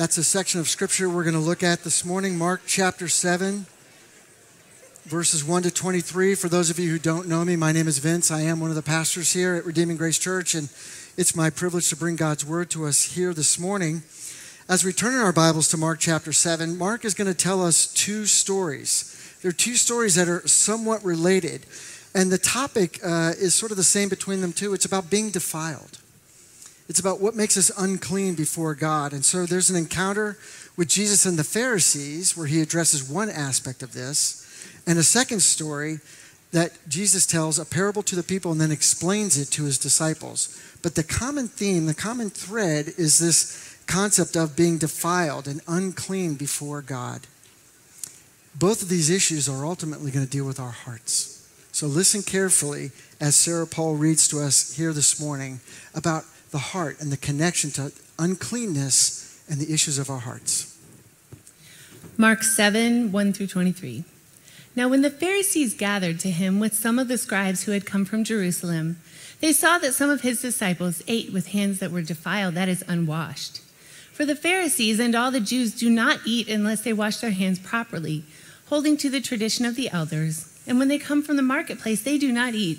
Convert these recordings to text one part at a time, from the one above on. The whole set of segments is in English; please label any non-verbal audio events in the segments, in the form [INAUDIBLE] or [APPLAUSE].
That's a section of scripture we're going to look at this morning, Mark chapter 7, verses 1 to 23. For those of you who don't know me, my name is Vince. I am one of the pastors here at Redeeming Grace Church, and it's my privilege to bring God's word to us here this morning. As we turn in our Bibles to Mark chapter 7, Mark is going to tell us two stories. There are two stories that are somewhat related, and the topic uh, is sort of the same between them, too. It's about being defiled. It's about what makes us unclean before God. And so there's an encounter with Jesus and the Pharisees where he addresses one aspect of this, and a second story that Jesus tells a parable to the people and then explains it to his disciples. But the common theme, the common thread is this concept of being defiled and unclean before God. Both of these issues are ultimately going to deal with our hearts. So listen carefully as Sarah Paul reads to us here this morning about the heart and the connection to uncleanness and the issues of our hearts. Mark 7 1 through 23. Now, when the Pharisees gathered to him with some of the scribes who had come from Jerusalem, they saw that some of his disciples ate with hands that were defiled, that is, unwashed. For the Pharisees and all the Jews do not eat unless they wash their hands properly, holding to the tradition of the elders. And when they come from the marketplace, they do not eat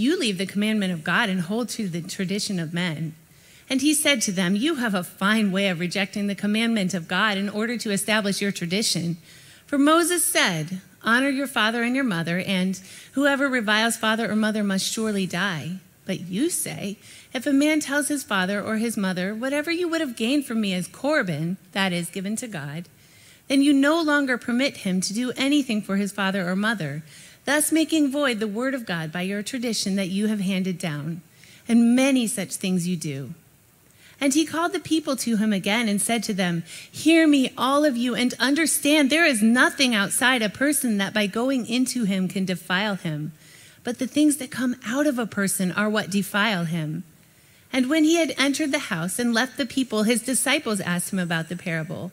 You leave the commandment of God and hold to the tradition of men. And he said to them, You have a fine way of rejecting the commandment of God in order to establish your tradition. For Moses said, Honor your father and your mother, and whoever reviles father or mother must surely die. But you say, If a man tells his father or his mother, Whatever you would have gained from me as Corban, that is, given to God, then you no longer permit him to do anything for his father or mother thus making void the word of God by your tradition that you have handed down. And many such things you do. And he called the people to him again and said to them, Hear me, all of you, and understand there is nothing outside a person that by going into him can defile him. But the things that come out of a person are what defile him. And when he had entered the house and left the people, his disciples asked him about the parable.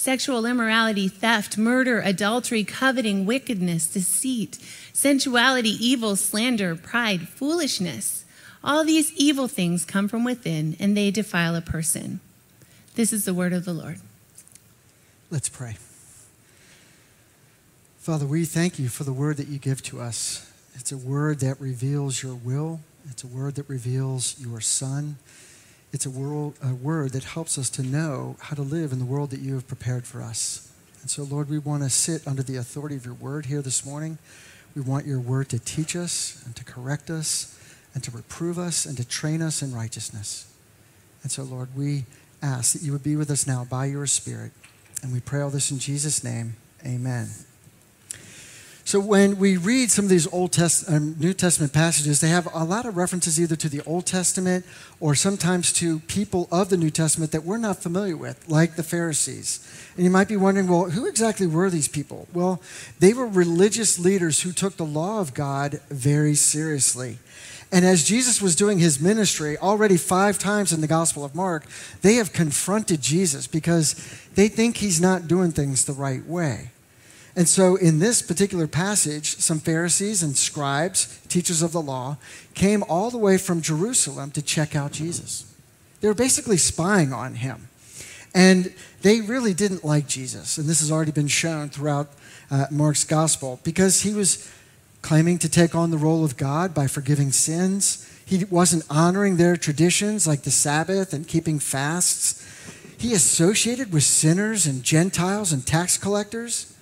sexual immorality, theft, murder, adultery, coveting, wickedness, deceit, sensuality, evil, slander, pride, foolishness. All these evil things come from within and they defile a person. This is the word of the Lord. Let's pray. Father, we thank you for the word that you give to us. It's a word that reveals your will, it's a word that reveals your Son. It's a, world, a word that helps us to know how to live in the world that you have prepared for us. And so, Lord, we want to sit under the authority of your word here this morning. We want your word to teach us and to correct us and to reprove us and to train us in righteousness. And so, Lord, we ask that you would be with us now by your Spirit. And we pray all this in Jesus' name. Amen. So when we read some of these Old Test, um, New Testament passages, they have a lot of references either to the Old Testament or sometimes to people of the New Testament that we're not familiar with, like the Pharisees. And you might be wondering, well, who exactly were these people? Well, they were religious leaders who took the law of God very seriously. And as Jesus was doing his ministry, already five times in the Gospel of Mark, they have confronted Jesus because they think he's not doing things the right way. And so, in this particular passage, some Pharisees and scribes, teachers of the law, came all the way from Jerusalem to check out Jesus. They were basically spying on him. And they really didn't like Jesus. And this has already been shown throughout uh, Mark's gospel because he was claiming to take on the role of God by forgiving sins. He wasn't honoring their traditions like the Sabbath and keeping fasts. He associated with sinners and Gentiles and tax collectors.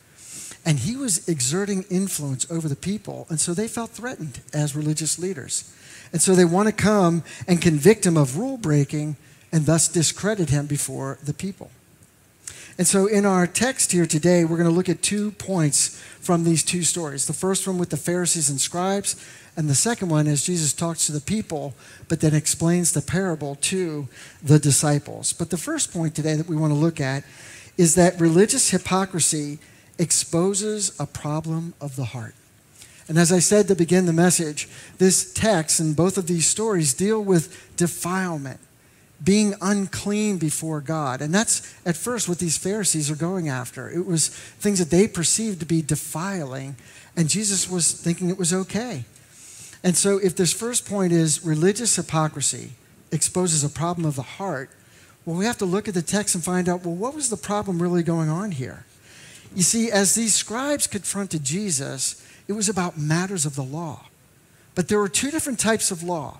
And he was exerting influence over the people. And so they felt threatened as religious leaders. And so they want to come and convict him of rule breaking and thus discredit him before the people. And so in our text here today, we're going to look at two points from these two stories. The first one with the Pharisees and scribes, and the second one is Jesus talks to the people, but then explains the parable to the disciples. But the first point today that we want to look at is that religious hypocrisy exposes a problem of the heart. And as I said to begin the message, this text and both of these stories deal with defilement being unclean before God. And that's at first what these Pharisees are going after. It was things that they perceived to be defiling, and Jesus was thinking it was okay. And so, if this first point is religious hypocrisy exposes a problem of the heart, well, we have to look at the text and find out well, what was the problem really going on here? You see, as these scribes confronted Jesus, it was about matters of the law. But there were two different types of law.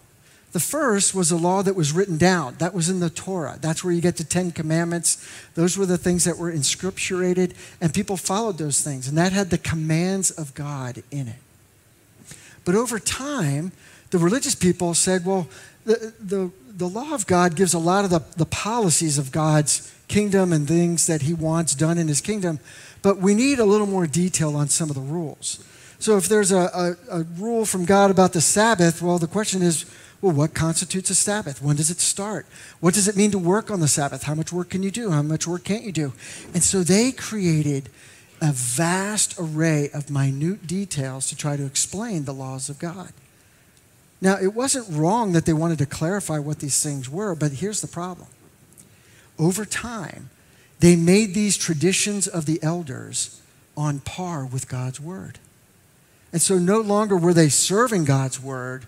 The first was a law that was written down. That was in the Torah. That's where you get the Ten Commandments. Those were the things that were inscripturated, and people followed those things. And that had the commands of God in it. But over time, the religious people said, well, the, the, the law of God gives a lot of the, the policies of God's kingdom and things that he wants done in his kingdom, but we need a little more detail on some of the rules. So if there's a, a, a rule from God about the Sabbath, well, the question is, well, what constitutes a Sabbath? When does it start? What does it mean to work on the Sabbath? How much work can you do? How much work can't you do? And so they created a vast array of minute details to try to explain the laws of God. Now, it wasn't wrong that they wanted to clarify what these things were, but here's the problem. Over time, they made these traditions of the elders on par with God's word. And so no longer were they serving God's word,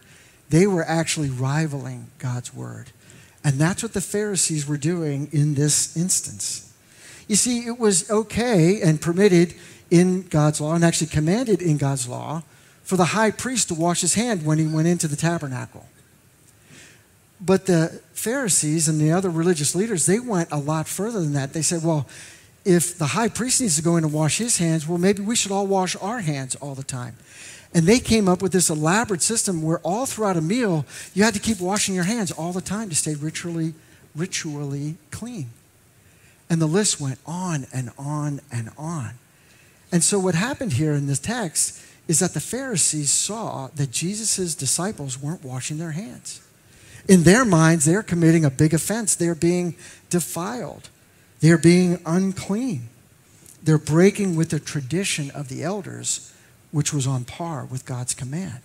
they were actually rivaling God's word. And that's what the Pharisees were doing in this instance. You see, it was okay and permitted in God's law, and actually commanded in God's law, for the high priest to wash his hand when he went into the tabernacle. But the Pharisees and the other religious leaders, they went a lot further than that. They said, well, if the high priest needs to go in and wash his hands, well, maybe we should all wash our hands all the time. And they came up with this elaborate system where all throughout a meal, you had to keep washing your hands all the time to stay ritually, ritually clean. And the list went on and on and on. And so, what happened here in this text is that the Pharisees saw that Jesus' disciples weren't washing their hands. In their minds, they're committing a big offense. They're being defiled, they're being unclean. They're breaking with the tradition of the elders which was on par with God's command.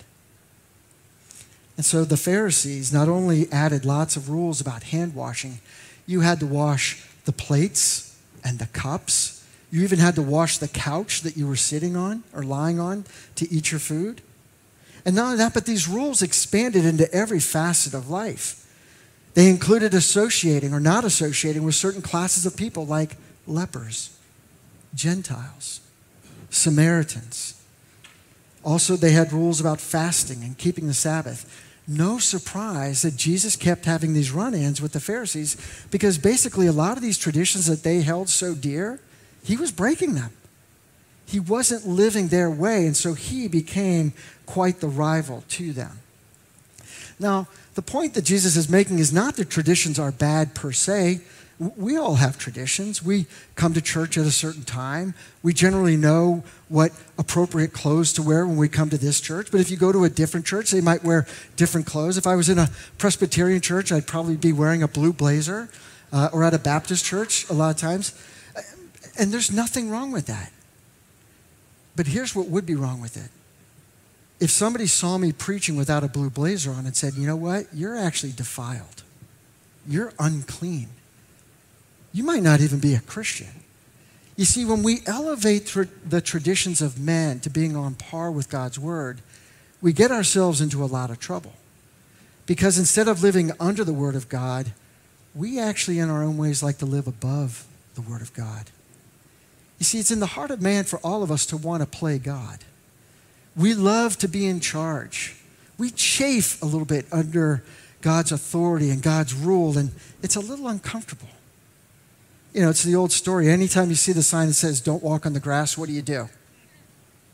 And so the Pharisees not only added lots of rules about hand washing, you had to wash the plates and the cups. You even had to wash the couch that you were sitting on or lying on to eat your food. And not only that, but these rules expanded into every facet of life. They included associating or not associating with certain classes of people like lepers, Gentiles, Samaritans, also, they had rules about fasting and keeping the Sabbath. No surprise that Jesus kept having these run ins with the Pharisees because basically a lot of these traditions that they held so dear, he was breaking them. He wasn't living their way, and so he became quite the rival to them. Now, the point that Jesus is making is not that traditions are bad per se, we all have traditions. We come to church at a certain time. We generally know what appropriate clothes to wear when we come to this church. But if you go to a different church, they might wear different clothes. If I was in a Presbyterian church, I'd probably be wearing a blue blazer, uh, or at a Baptist church a lot of times. And there's nothing wrong with that. But here's what would be wrong with it. If somebody saw me preaching without a blue blazer on and said, you know what, you're actually defiled, you're unclean you might not even be a Christian. You see, when we elevate the traditions of men to being on par with God's word, we get ourselves into a lot of trouble. Because instead of living under the word of God, we actually, in our own ways, like to live above the word of God. You see, it's in the heart of man for all of us to want to play God. We love to be in charge. We chafe a little bit under God's authority and God's rule, and it's a little uncomfortable you know, it's the old story. Anytime you see the sign that says, don't walk on the grass, what do you do?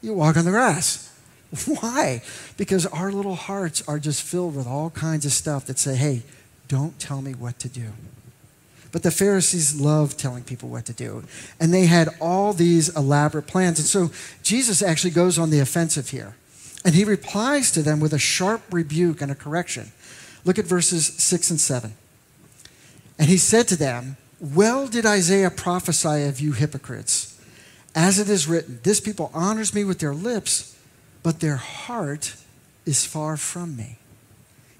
You walk on the grass. [LAUGHS] Why? Because our little hearts are just filled with all kinds of stuff that say, hey, don't tell me what to do. But the Pharisees loved telling people what to do. And they had all these elaborate plans. And so Jesus actually goes on the offensive here. And he replies to them with a sharp rebuke and a correction. Look at verses 6 and 7. And he said to them, Well did Isaiah prophesy of you hypocrites. As it is written, This people honors me with their lips, but their heart is far from me.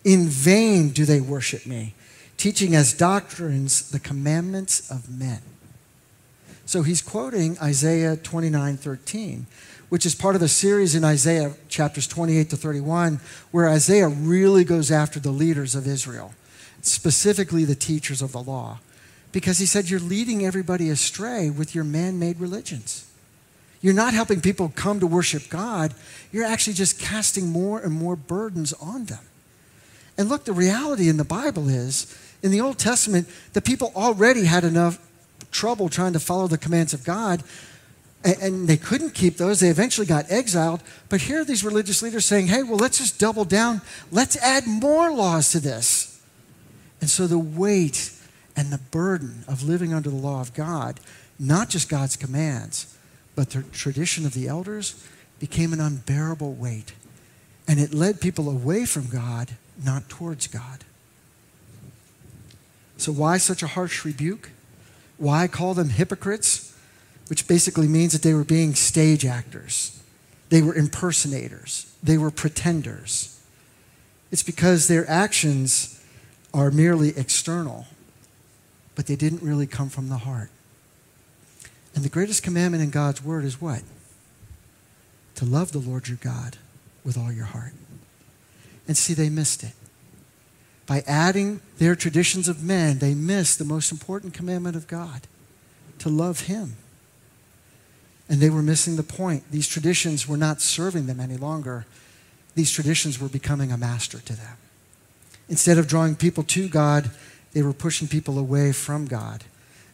In vain do they worship me, teaching as doctrines the commandments of men. So he's quoting Isaiah 29 13, which is part of the series in Isaiah chapters 28 to 31, where Isaiah really goes after the leaders of Israel, specifically the teachers of the law, because he said, You're leading everybody astray with your man made religions. You're not helping people come to worship God, you're actually just casting more and more burdens on them. And look, the reality in the Bible is, in the Old Testament, the people already had enough trouble trying to follow the commands of God, and, they couldn't keep those. They eventually got exiled. But here are these religious leaders saying, hey, well, let's just double down. Let's add more laws to this. And so the weight and the burden of living under the law of God, not just God's commands, but the tradition of the elders, became an unbearable weight. And it led people away from God not towards God. So, why such a harsh rebuke? Why call them hypocrites? Which basically means that they were being stage actors, they were impersonators, they were pretenders. It's because their actions are merely external, but they didn't really come from the heart. And the greatest commandment in God's word is what? To love the Lord your God with all your heart. And see, they missed it. By adding their traditions of men, they missed the most important commandment of God to love Him. And they were missing the point. These traditions were not serving them any longer, these traditions were becoming a master to them. Instead of drawing people to God, they were pushing people away from God.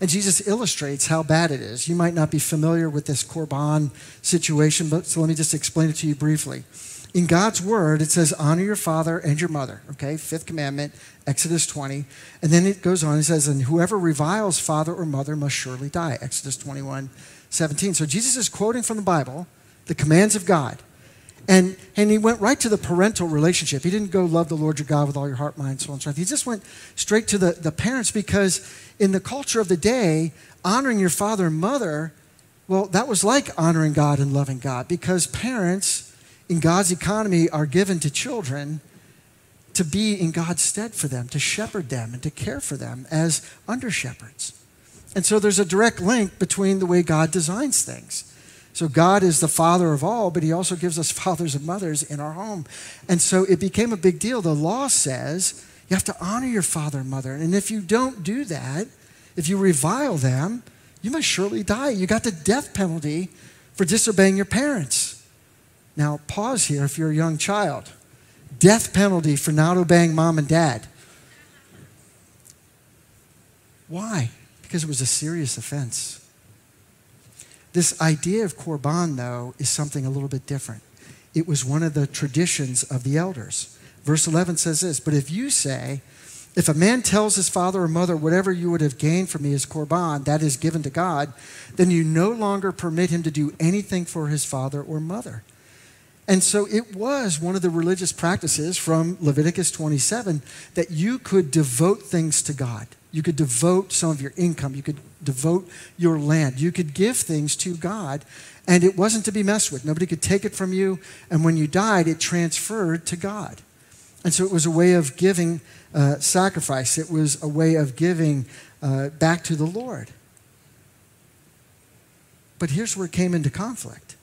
And Jesus illustrates how bad it is. You might not be familiar with this Korban situation, but so let me just explain it to you briefly in God's word, it says, honor your father and your mother. Okay, fifth commandment, Exodus 20. And then it goes on, it says, and whoever reviles father or mother must surely die. Exodus 21, 17. So Jesus is quoting from the Bible the commands of God. And, and he went right to the parental relationship. He didn't go love the Lord your God with all your heart, mind, soul, and strength. He just went straight to the, the parents because in the culture of the day, honoring your father and mother, well, that was like honoring God and loving God because parents in God's economy are given to children to be in God's stead for them, to shepherd them, and to care for them as under shepherds. And so there's a direct link between the way God designs things. So God is the father of all, but he also gives us fathers and mothers in our home. And so it became a big deal. The law says you have to honor your father and mother. And if you don't do that, if you revile them, you must surely die. You got the death penalty for disobeying your parents. Now, pause here if you're a young child. Death penalty for not obeying mom and dad. Why? Because it was a serious offense. This idea of korban, though, is something a little bit different. It was one of the traditions of the elders. Verse 11 says this But if you say, if a man tells his father or mother, whatever you would have gained from me is korban, that is given to God, then you no longer permit him to do anything for his father or mother. And so it was one of the religious practices from Leviticus 27 that you could devote things to God. You could devote some of your income. You could devote your land. You could give things to God, and it wasn't to be messed with. Nobody could take it from you. And when you died, it transferred to God. And so it was a way of giving uh, sacrifice, it was a way of giving uh, back to the Lord. But here's where it came into conflict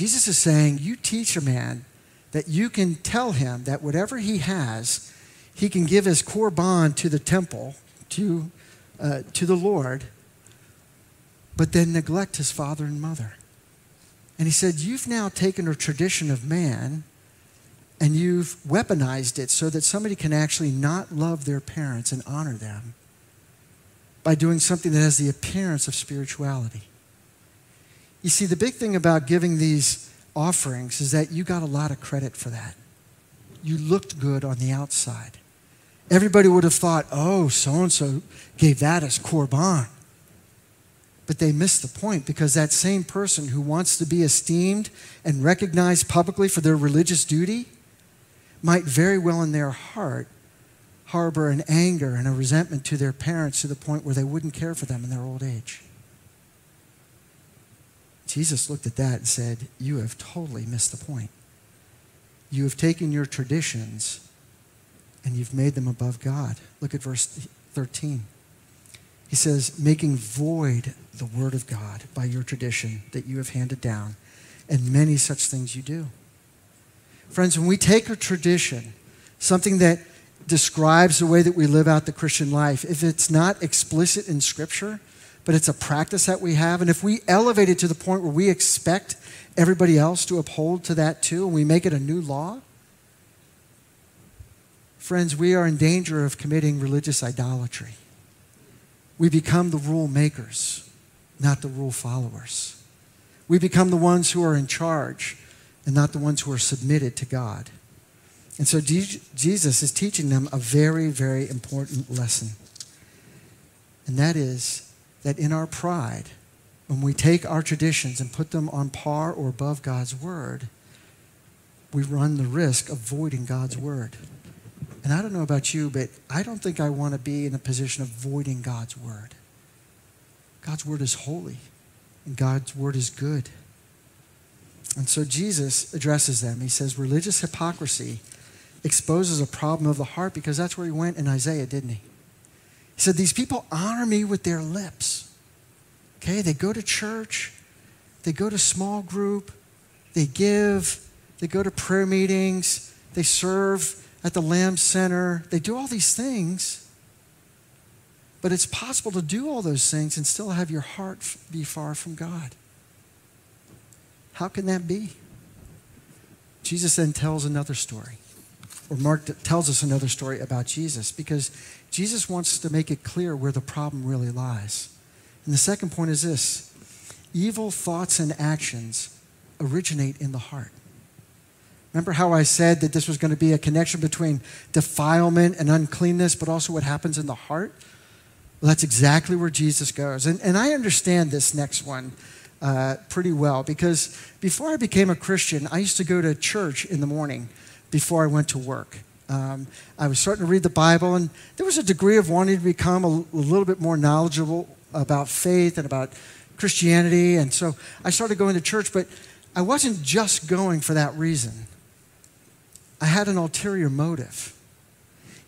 Jesus is saying, You teach a man that you can tell him that whatever he has, he can give as korban to the temple, to, uh, to the Lord, but then neglect his father and mother. And he said, You've now taken a tradition of man and you've weaponized it so that somebody can actually not love their parents and honor them by doing something that has the appearance of spirituality. You see, the big thing about giving these offerings is that you got a lot of credit for that. You looked good on the outside. Everybody would have thought, oh, so and so gave that as korban. But they missed the point because that same person who wants to be esteemed and recognized publicly for their religious duty might very well in their heart harbor an anger and a resentment to their parents to the point where they wouldn't care for them in their old age. Jesus looked at that and said, You have totally missed the point. You have taken your traditions and you've made them above God. Look at verse 13. He says, making void the word of God by your tradition that you have handed down, and many such things you do. Friends, when we take a tradition, something that describes the way that we live out the Christian life, if it's not explicit in Scripture, but it's a practice that we have. And if we elevate it to the point where we expect everybody else to uphold to that too, and we make it a new law, friends, we are in danger of committing religious idolatry. We become the rule makers, not the rule followers. We become the ones who are in charge and not the ones who are submitted to God. And so Jesus is teaching them a very, very important lesson. And that is that in our pride, when we take our traditions and put them on par or above God's word, we run the risk of voiding God's word. And I don't know about you, but I don't think I want to be in a position of voiding God's word. God's word is holy, and God's word is good. And so Jesus addresses them. He says, Religious hypocrisy exposes a problem of the heart because that's where he went in Isaiah, didn't he? He said, These people honor me with their lips. Okay, they go to church, they go to small group, they give, they go to prayer meetings, they serve at the Lamb Center, they do all these things. But it's possible to do all those things and still have your heart be far from God. How can that be? Jesus then tells another story or Mark tells us another story about Jesus because Jesus wants to make it clear where the problem really lies. And the second point is this evil thoughts and actions originate in the heart. Remember how I said that this was going to be a connection between defilement and uncleanness, but also what happens in the heart? Well, that's exactly where Jesus goes. And, and I understand this next one uh, pretty well because before I became a Christian, I used to go to church in the morning before I went to work. Um, I was starting to read the Bible, and there was a degree of wanting to become a, a little bit more knowledgeable about faith and about Christianity. And so I started going to church, but I wasn't just going for that reason. I had an ulterior motive.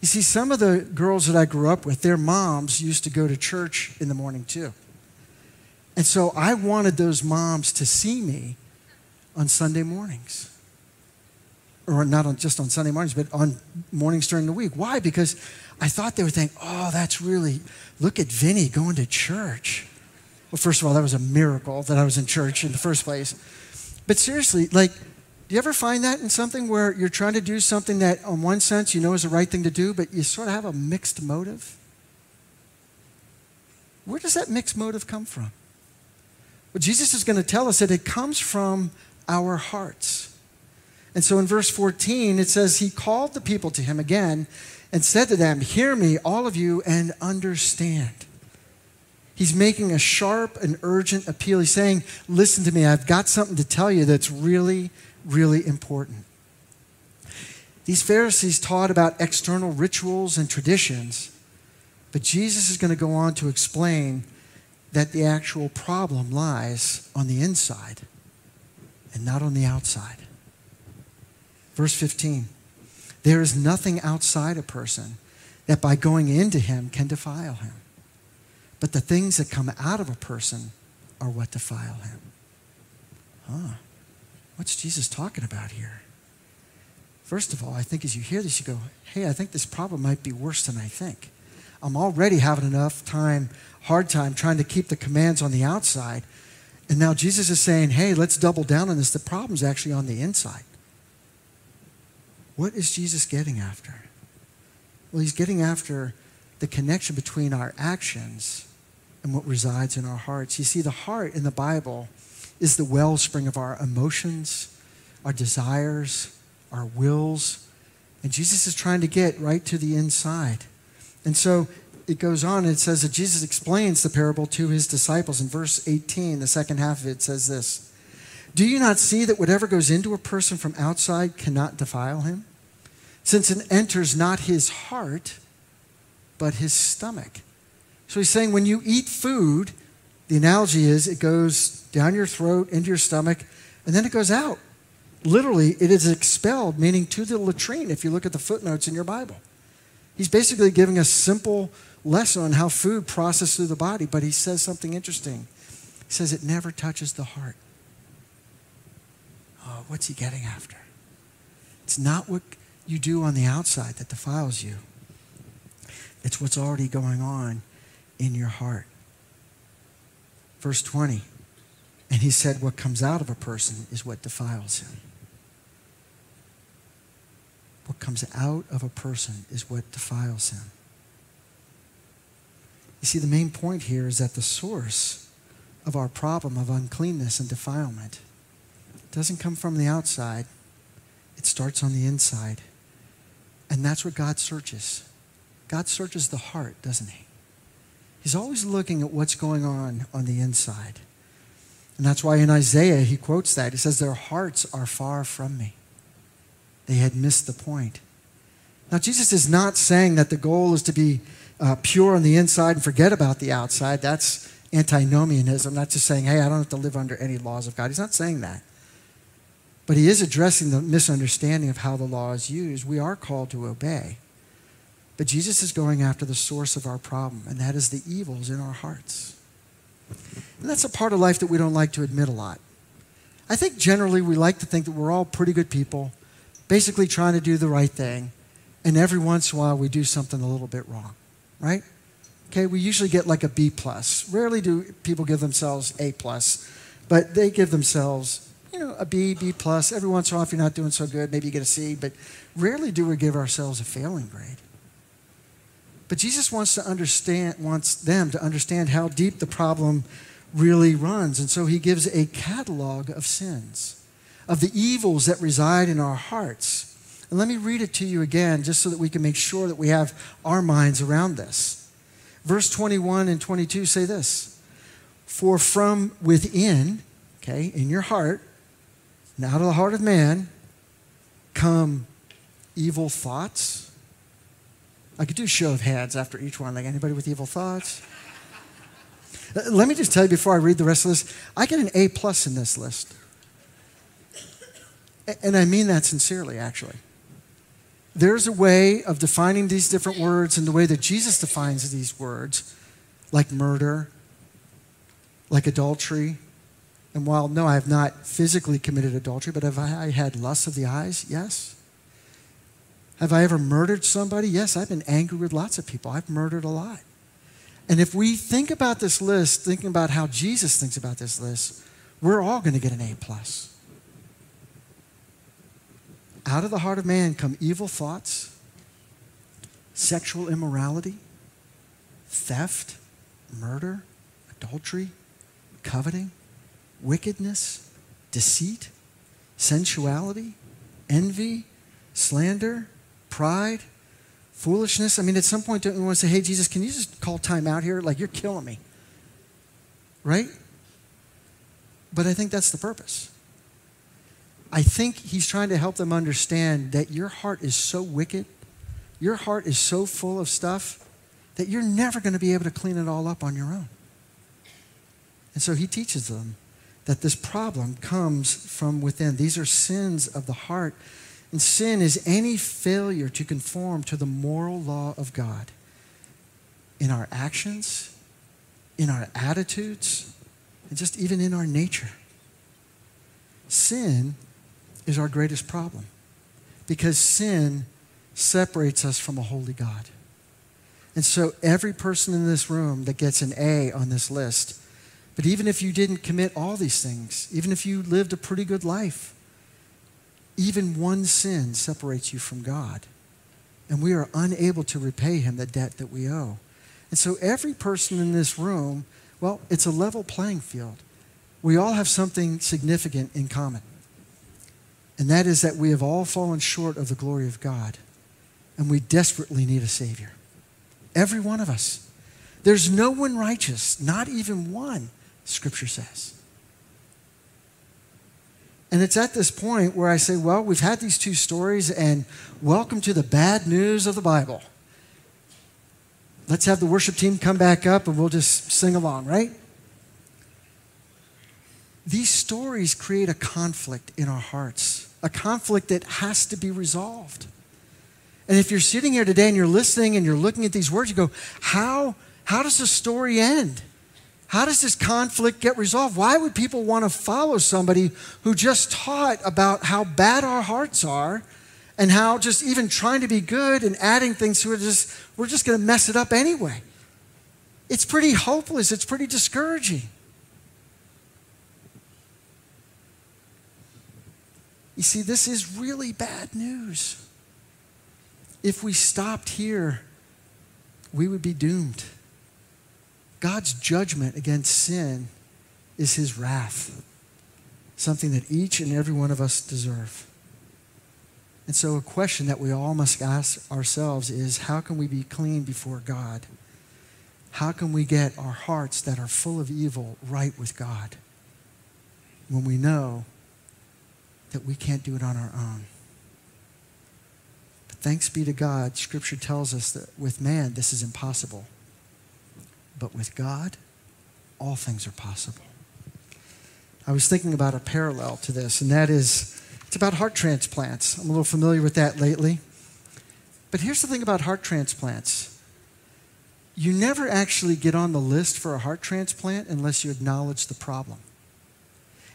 You see, some of the girls that I grew up with, their moms used to go to church in the morning too. And so I wanted those moms to see me on Sunday mornings or not on, just on Sunday mornings, but on mornings during the week. Why? Because I thought they would think, oh, that's really, look at Vinny going to church. Well, first of all, that was a miracle that I was in church in the first place. But seriously, like, do you ever find that in something where you're trying to do something that, on one sense, you know is the right thing to do, but you sort of have a mixed motive? Where does that mixed motive come from? Well, Jesus is going to tell us that it comes from our hearts. And so in verse 14, it says, He called the people to him again and said to them, Hear me, all of you, and understand. He's making a sharp and urgent appeal. He's saying, Listen to me, I've got something to tell you that's really, really important. These Pharisees taught about external rituals and traditions, but Jesus is going to go on to explain that the actual problem lies on the inside and not on the outside. Verse 15 There is nothing outside a person that by going into him can defile him. But the things that come out of a person are what defile him. Huh. What's Jesus talking about here? First of all, I think as you hear this, you go, hey, I think this problem might be worse than I think. I'm already having enough time, hard time trying to keep the commands on the outside. And now Jesus is saying, hey, let's double down on this. The problem's actually on the inside. What is Jesus getting after? Well, he's getting after the connection between our actions and what resides in our hearts. You see, the heart in the Bible is the wellspring of our emotions, our desires, our wills. And Jesus is trying to get right to the inside. And so it goes on and it says that Jesus explains the parable to his disciples. In verse 18, the second half of it says this Do you not see that whatever goes into a person from outside cannot defile him? Since it enters not his heart, but his stomach. So he's saying when you eat food, the analogy is it goes down your throat, into your stomach, and then it goes out. Literally, it is expelled, meaning to the latrine, if you look at the footnotes in your Bible. He's basically giving a simple lesson on how food processes through the body, but he says something interesting. He says it never touches the heart. Oh, what's he getting after? It's not what you do on the outside that defiles you. It's what's already going on in your heart. Verse 20. And he said, What comes out of a person is what defiles him. What comes out of a person is what defiles him. You see, the main point here is that the source of our problem of uncleanness and defilement doesn't come from the outside, it starts on the inside. And that's what God searches. God searches the heart, doesn't He? He's always looking at what's going on on the inside. And that's why in Isaiah he quotes that. He says, Their hearts are far from me. They had missed the point. Now, Jesus is not saying that the goal is to be uh, pure on the inside and forget about the outside. That's antinomianism, not just saying, hey, I don't have to live under any laws of God. He's not saying that. But he is addressing the misunderstanding of how the law is used. We are called to obey. But Jesus is going after the source of our problem, and that is the evils in our hearts. And that's a part of life that we don't like to admit a lot. I think generally we like to think that we're all pretty good people, basically trying to do the right thing, and every once in a while we do something a little bit wrong, right? Okay, we usually get like a B plus. Rarely do people give themselves A plus, but they give themselves, you know, a B, B plus. Every once in a while, if you're not doing so good, maybe you get a C, but rarely do we give ourselves a failing grade. But Jesus wants to understand, wants them to understand how deep the problem really runs. And so he gives a catalog of sins, of the evils that reside in our hearts. And let me read it to you again, just so that we can make sure that we have our minds around this. Verse 21 and 22 say this For from within, okay, in your heart, and out of the heart of man, come evil thoughts I could do a show of hands after each one. Like anybody with evil thoughts? Uh, let me just tell you before I read the rest of this, I get an A plus in this list. And I mean that sincerely, actually. There's a way of defining these different words and the way that Jesus defines these words, like murder, like adultery. And while, no, I have not physically committed adultery, but have I had lust of the eyes? Yes. Have I ever murdered somebody? Yes, I've been angry with lots of people. I've murdered a lot. And if we think about this list, thinking about how Jesus thinks about this list, we're all going to get an A plus. Out of the heart of man come evil thoughts, sexual immorality, theft, murder, adultery, coveting, wickedness, deceit, sensuality, envy, slander, pride, foolishness. I mean, at some point, don't we want to say, hey, Jesus, can you just call time out here? Like, you're killing me. Right? But I think that's the purpose. I think he's trying to help them understand that your heart is so wicked, your heart is so full of stuff that you're never going to be able to clean it all up on your own. And so he teaches them that this problem comes from within. These are sins of the heart and sin is any failure to conform to the moral law of God in our actions, in our attitudes, and just even in our nature. Sin is our greatest problem because sin separates us from a holy God. And so every person in this room that gets an A on this list, but even if you didn't commit all these things, even if you lived a pretty good life, even one sin separates you from God. And we are unable to repay him the debt that we owe. And so every person in this room, well, it's a level playing field. we all have something significant in common. And that is that we have all fallen short of the glory of God, and we desperately need a Savior. Every one of us. There's no one righteous, not even one, Scripture says. And it's at this point where I say, well, we've had these two stories, and welcome to the bad news of the Bible. Let's have the worship team come back up and we'll just sing along, right? These stories create a conflict in our hearts, a conflict that has to be resolved. And if you're sitting here today and you're listening and you're looking at these words, you go, how, how does the story end? How does this conflict get resolved? Why would people want to follow somebody who just taught about how bad our hearts are and how just even trying to be good and adding things to it just we're just going to mess it up anyway? It's pretty hopeless, it's pretty discouraging. You see, this is really bad news. If we stopped here, we would be doomed. God's judgment against sin is his wrath, something that each and every one of us deserve. And so, a question that we all must ask ourselves is how can we be clean before God? How can we get our hearts that are full of evil right with God when we know that we can't do it on our own? But thanks be to God, Scripture tells us that with man, this is impossible. But with God, all things are possible. I was thinking about a parallel to this, and that is it's about heart transplants. I'm a little familiar with that lately. But here's the thing about heart transplants you never actually get on the list for a heart transplant unless you acknowledge the problem.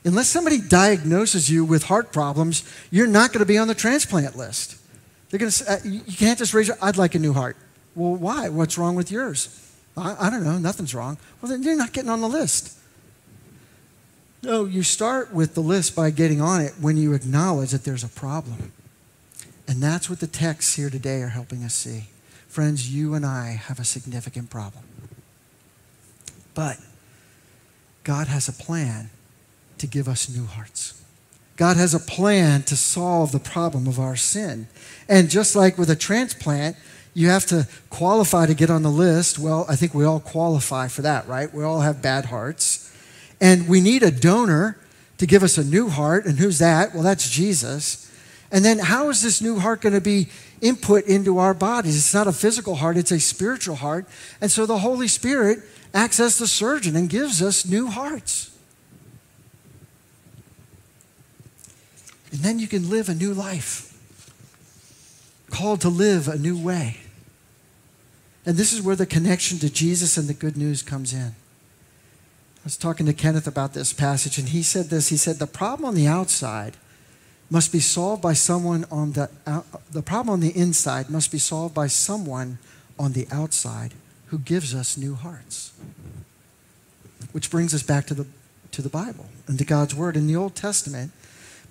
Unless somebody diagnoses you with heart problems, you're not going to be on the transplant list. They're going to say, uh, you can't just raise your, I'd like a new heart. Well, why? What's wrong with yours? I, I don't know, nothing's wrong. Well, then you're not getting on the list. No, you start with the list by getting on it when you acknowledge that there's a problem. And that's what the texts here today are helping us see. Friends, you and I have a significant problem. But God has a plan to give us new hearts. God has a plan to solve the problem of our sin. And just like with a transplant, you have to qualify to get on the list. Well, I think we all qualify for that, right? We all have bad hearts. And we need a donor to give us a new heart. And who's that? Well, that's Jesus. And then how is this new heart going to be input into our bodies? It's not a physical heart, it's a spiritual heart. And so the Holy Spirit acts as the surgeon and gives us new hearts. And then you can live a new life, called to live a new way. And this is where the connection to Jesus and the good news comes in. I was talking to Kenneth about this passage, and he said this. He said, The problem on the outside must be solved by someone on the out, the problem on the inside must be solved by someone on the outside who gives us new hearts. Which brings us back to the to the Bible and to God's word. In the Old Testament,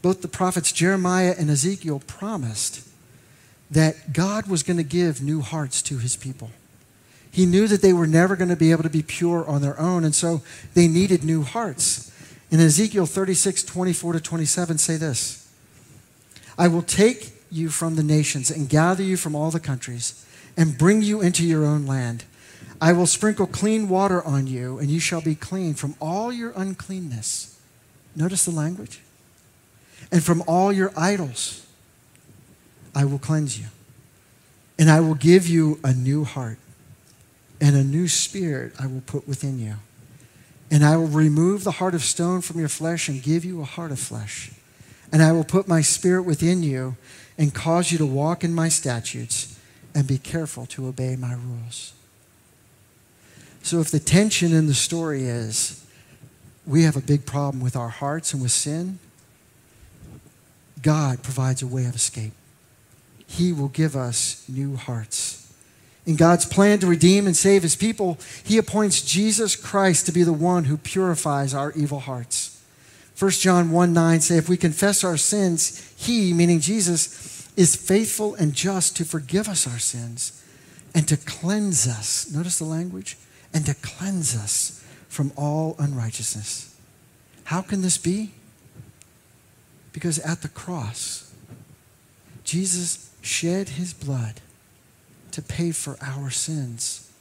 both the prophets Jeremiah and Ezekiel promised that God was going to give new hearts to his people. He knew that they were never going to be able to be pure on their own, and so they needed new hearts. In Ezekiel 36, 24 to 27, say this I will take you from the nations and gather you from all the countries and bring you into your own land. I will sprinkle clean water on you, and you shall be clean from all your uncleanness. Notice the language. And from all your idols, I will cleanse you. And I will give you a new heart and a new spirit I will put within you. And I will remove the heart of stone from your flesh and give you a heart of flesh. And I will put my spirit within you and cause you to walk in my statutes and be careful to obey my rules. So, if the tension in the story is we have a big problem with our hearts and with sin, God provides a way of escape. He will give us new hearts. In God's plan to redeem and save his people, he appoints Jesus Christ to be the one who purifies our evil hearts. 1 John 1 9 say, If we confess our sins, he, meaning Jesus, is faithful and just to forgive us our sins and to cleanse us. Notice the language? And to cleanse us from all unrighteousness. How can this be? Because at the cross, Jesus shed his blood to pay for our sins.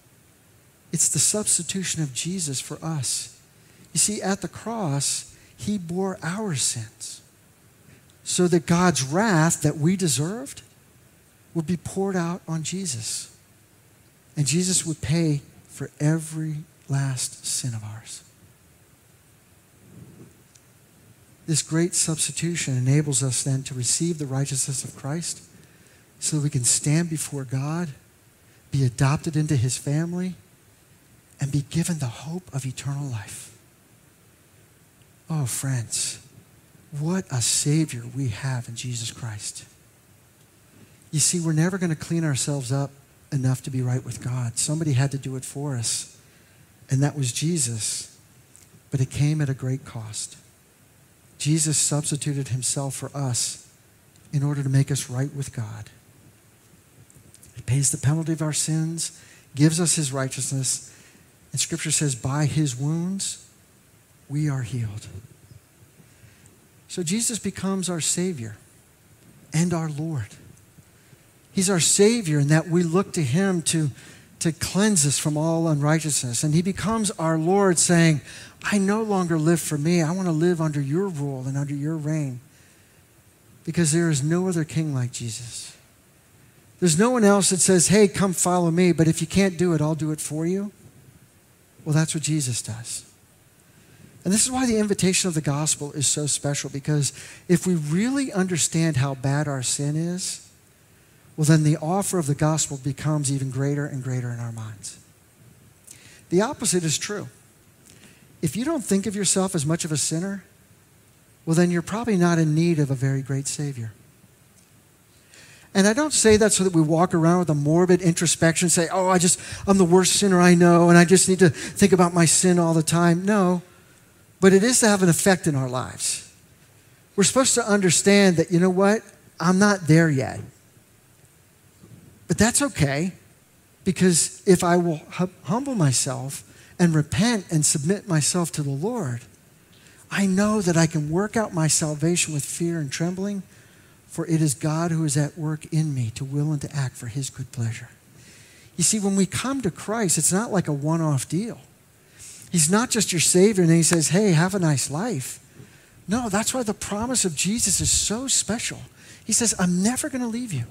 It's the substitution of Jesus for us. You see, at the cross, he bore our sins so that God's wrath that we deserved would be poured out on Jesus. And Jesus would pay for every last sin of ours. This great substitution enables us then to receive the righteousness of Christ so that we can stand before God, be adopted into his family, and be given the hope of eternal life. Oh, friends, what a Savior we have in Jesus Christ. You see, we're never going to clean ourselves up enough to be right with God. Somebody had to do it for us, and that was Jesus. But it came at a great cost. Jesus substituted himself for us in order to make us right with God. He pays the penalty of our sins, gives us his righteousness, and Scripture says, by his wounds, we are healed. So Jesus becomes our Savior and our Lord. He's our Savior in that we look to him to, to cleanse us from all unrighteousness. And he becomes our Lord, saying, I no longer live for me. I want to live under your rule and under your reign. Because there is no other king like Jesus. There's no one else that says, hey, come follow me, but if you can't do it, I'll do it for you. Well, that's what Jesus does. And this is why the invitation of the gospel is so special, because if we really understand how bad our sin is, well, then the offer of the gospel becomes even greater and greater in our minds. The opposite is true. If you don't think of yourself as much of a sinner, well, then you're probably not in need of a very great Savior. And I don't say that so that we walk around with a morbid introspection, say, oh, I just, I'm the worst sinner I know, and I just need to think about my sin all the time. No, but it is to have an effect in our lives. We're supposed to understand that, you know what? I'm not there yet. But that's okay because if I will humble myself and repent and submit myself to the Lord, I know that I can work out my salvation with fear and trembling, for it is God who is at work in me to will and to act for his good pleasure. You see, when we come to Christ, it's not like a one off deal. He's not just your Savior and he says, hey, have a nice life. No, that's why the promise of Jesus is so special. He says, I'm never going to leave you.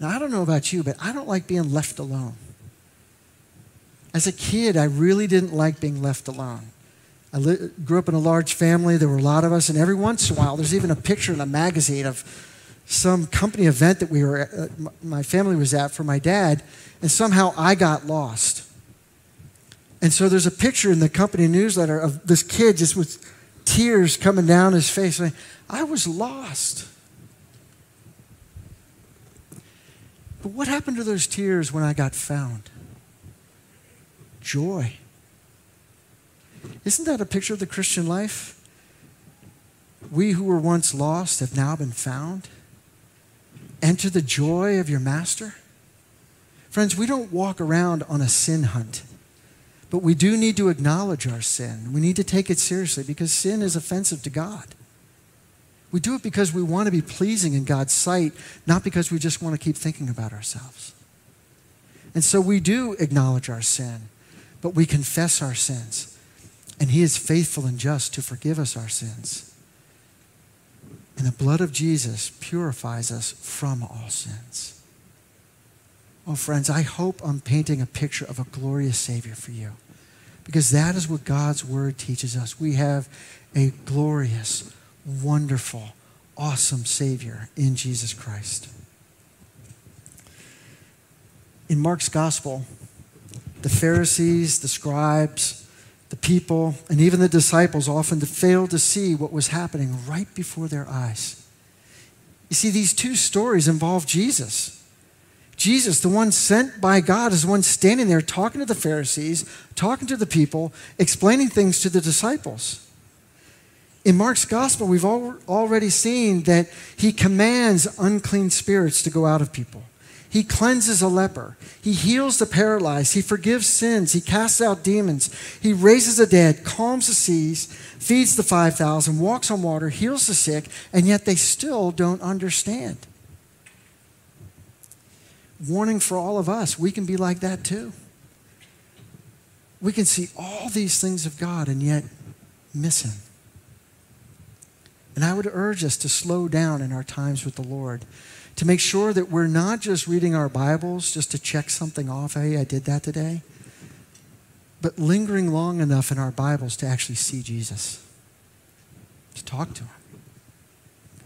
Now, I don't know about you, but I don't like being left alone. As a kid, I really didn't like being left alone. I li- grew up in a large family. There were a lot of us, and every once in a while, there's even a picture in a magazine of some company event that we were, at, uh, my family was at for my dad, and somehow I got lost. And so there's a picture in the company newsletter of this kid just with tears coming down his face, saying, "I was lost." But what happened to those tears when I got found? Joy. Isn't that a picture of the Christian life? We who were once lost have now been found. Enter the joy of your master. Friends, we don't walk around on a sin hunt, but we do need to acknowledge our sin. We need to take it seriously because sin is offensive to God. We do it because we want to be pleasing in God's sight, not because we just want to keep thinking about ourselves. And so we do acknowledge our sin, but we confess our sins. And He is faithful and just to forgive us our sins. And the blood of Jesus purifies us from all sins. Oh, friends, I hope I'm painting a picture of a glorious Savior for you. Because that is what God's Word teaches us. We have a glorious, wonderful, awesome Savior in Jesus Christ. In Mark's gospel, the Pharisees, the scribes, the people, and even the disciples often failed to see what was happening right before their eyes. You see, these two stories involve Jesus. Jesus, the one sent by God, is the one standing there talking to the Pharisees, talking to the people, explaining things to the disciples. In Mark's gospel, we've already seen that he commands unclean spirits to go out of people. He cleanses a leper. He heals the paralyzed. He forgives sins. He casts out demons. He raises the dead, calms the seas, feeds the 5,000, walks on water, heals the sick, and yet they still don't understand. Warning for all of us, we can be like that too. We can see all these things of God and yet miss Him. And I would urge us to slow down in our times with the Lord, to make sure that we're not just reading our Bibles just to check something off. Hey, I did that today. But lingering long enough in our Bibles to actually see Jesus, to talk to Him,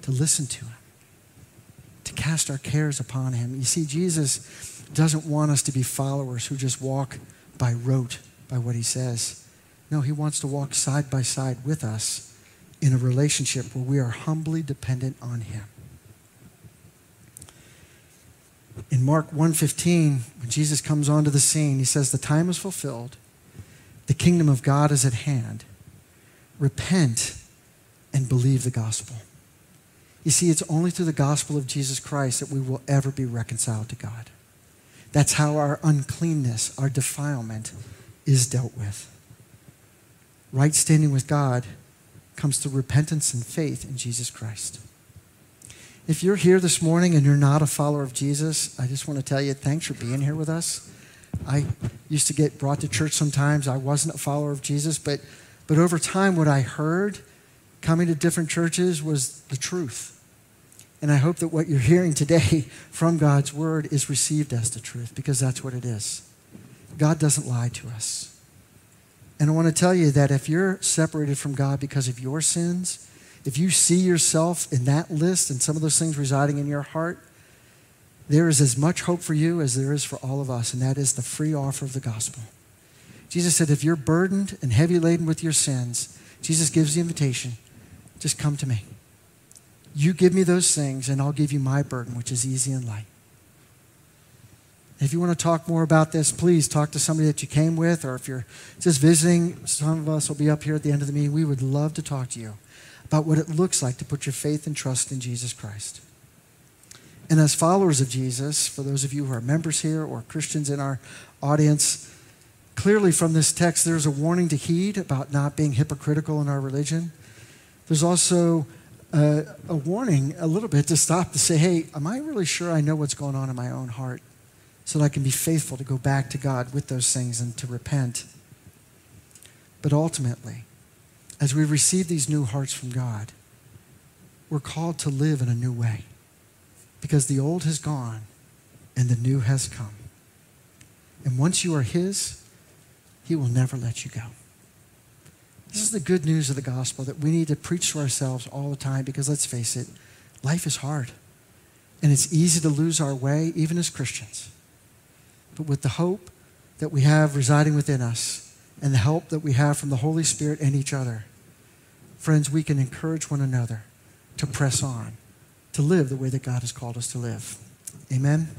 to listen to Him, to cast our cares upon Him. You see, Jesus doesn't want us to be followers who just walk by rote by what He says. No, He wants to walk side by side with us in a relationship where we are humbly dependent on him. In Mark 1:15, when Jesus comes onto the scene, he says the time is fulfilled. The kingdom of God is at hand. Repent and believe the gospel. You see, it's only through the gospel of Jesus Christ that we will ever be reconciled to God. That's how our uncleanness, our defilement is dealt with. Right standing with God comes through repentance and faith in Jesus Christ. If you're here this morning and you're not a follower of Jesus, I just want to tell you thanks for being here with us. I used to get brought to church sometimes. I wasn't a follower of Jesus, but, but over time, what I heard coming to different churches was the truth. And I hope that what you're hearing today [LAUGHS] from God's word is received as the truth because that's what it is. God doesn't lie to us. And I want to tell you that if you're separated from God because of your sins, if you see yourself in that list and some of those things residing in your heart, there is as much hope for you as there is for all of us, and that is the free offer of the gospel. Jesus said, if you're burdened and heavy laden with your sins, Jesus gives the invitation just come to me. You give me those things, and I'll give you my burden, which is easy and light. If you want to talk more about this, please talk to somebody that you came with, or if you're just visiting, some of us will be up here at the end of the meeting. We would love to talk to you about what it looks like to put your faith and trust in Jesus Christ. And as followers of Jesus, for those of you who are members here or Christians in our audience, clearly from this text, there's a warning to heed about not being hypocritical in our religion. There's also a, a warning a little bit to stop to say, hey, am I really sure I know what's going on in my own heart? so that I can be faithful to go back to God with those things and to repent. But ultimately, as we receive these new hearts from God, we're called to live in a new way because the old has gone and the new has come. And once you are His, He will never let you go. This is the good news of the gospel that we need to preach to ourselves all the time because let's face it, life is hard. And it's easy to lose our way, even as Christians but with the hope that we have residing within us and the help that we have from the Holy Spirit and each other, friends, we can encourage one another to press on, to live the way that God has called us to live. Amen.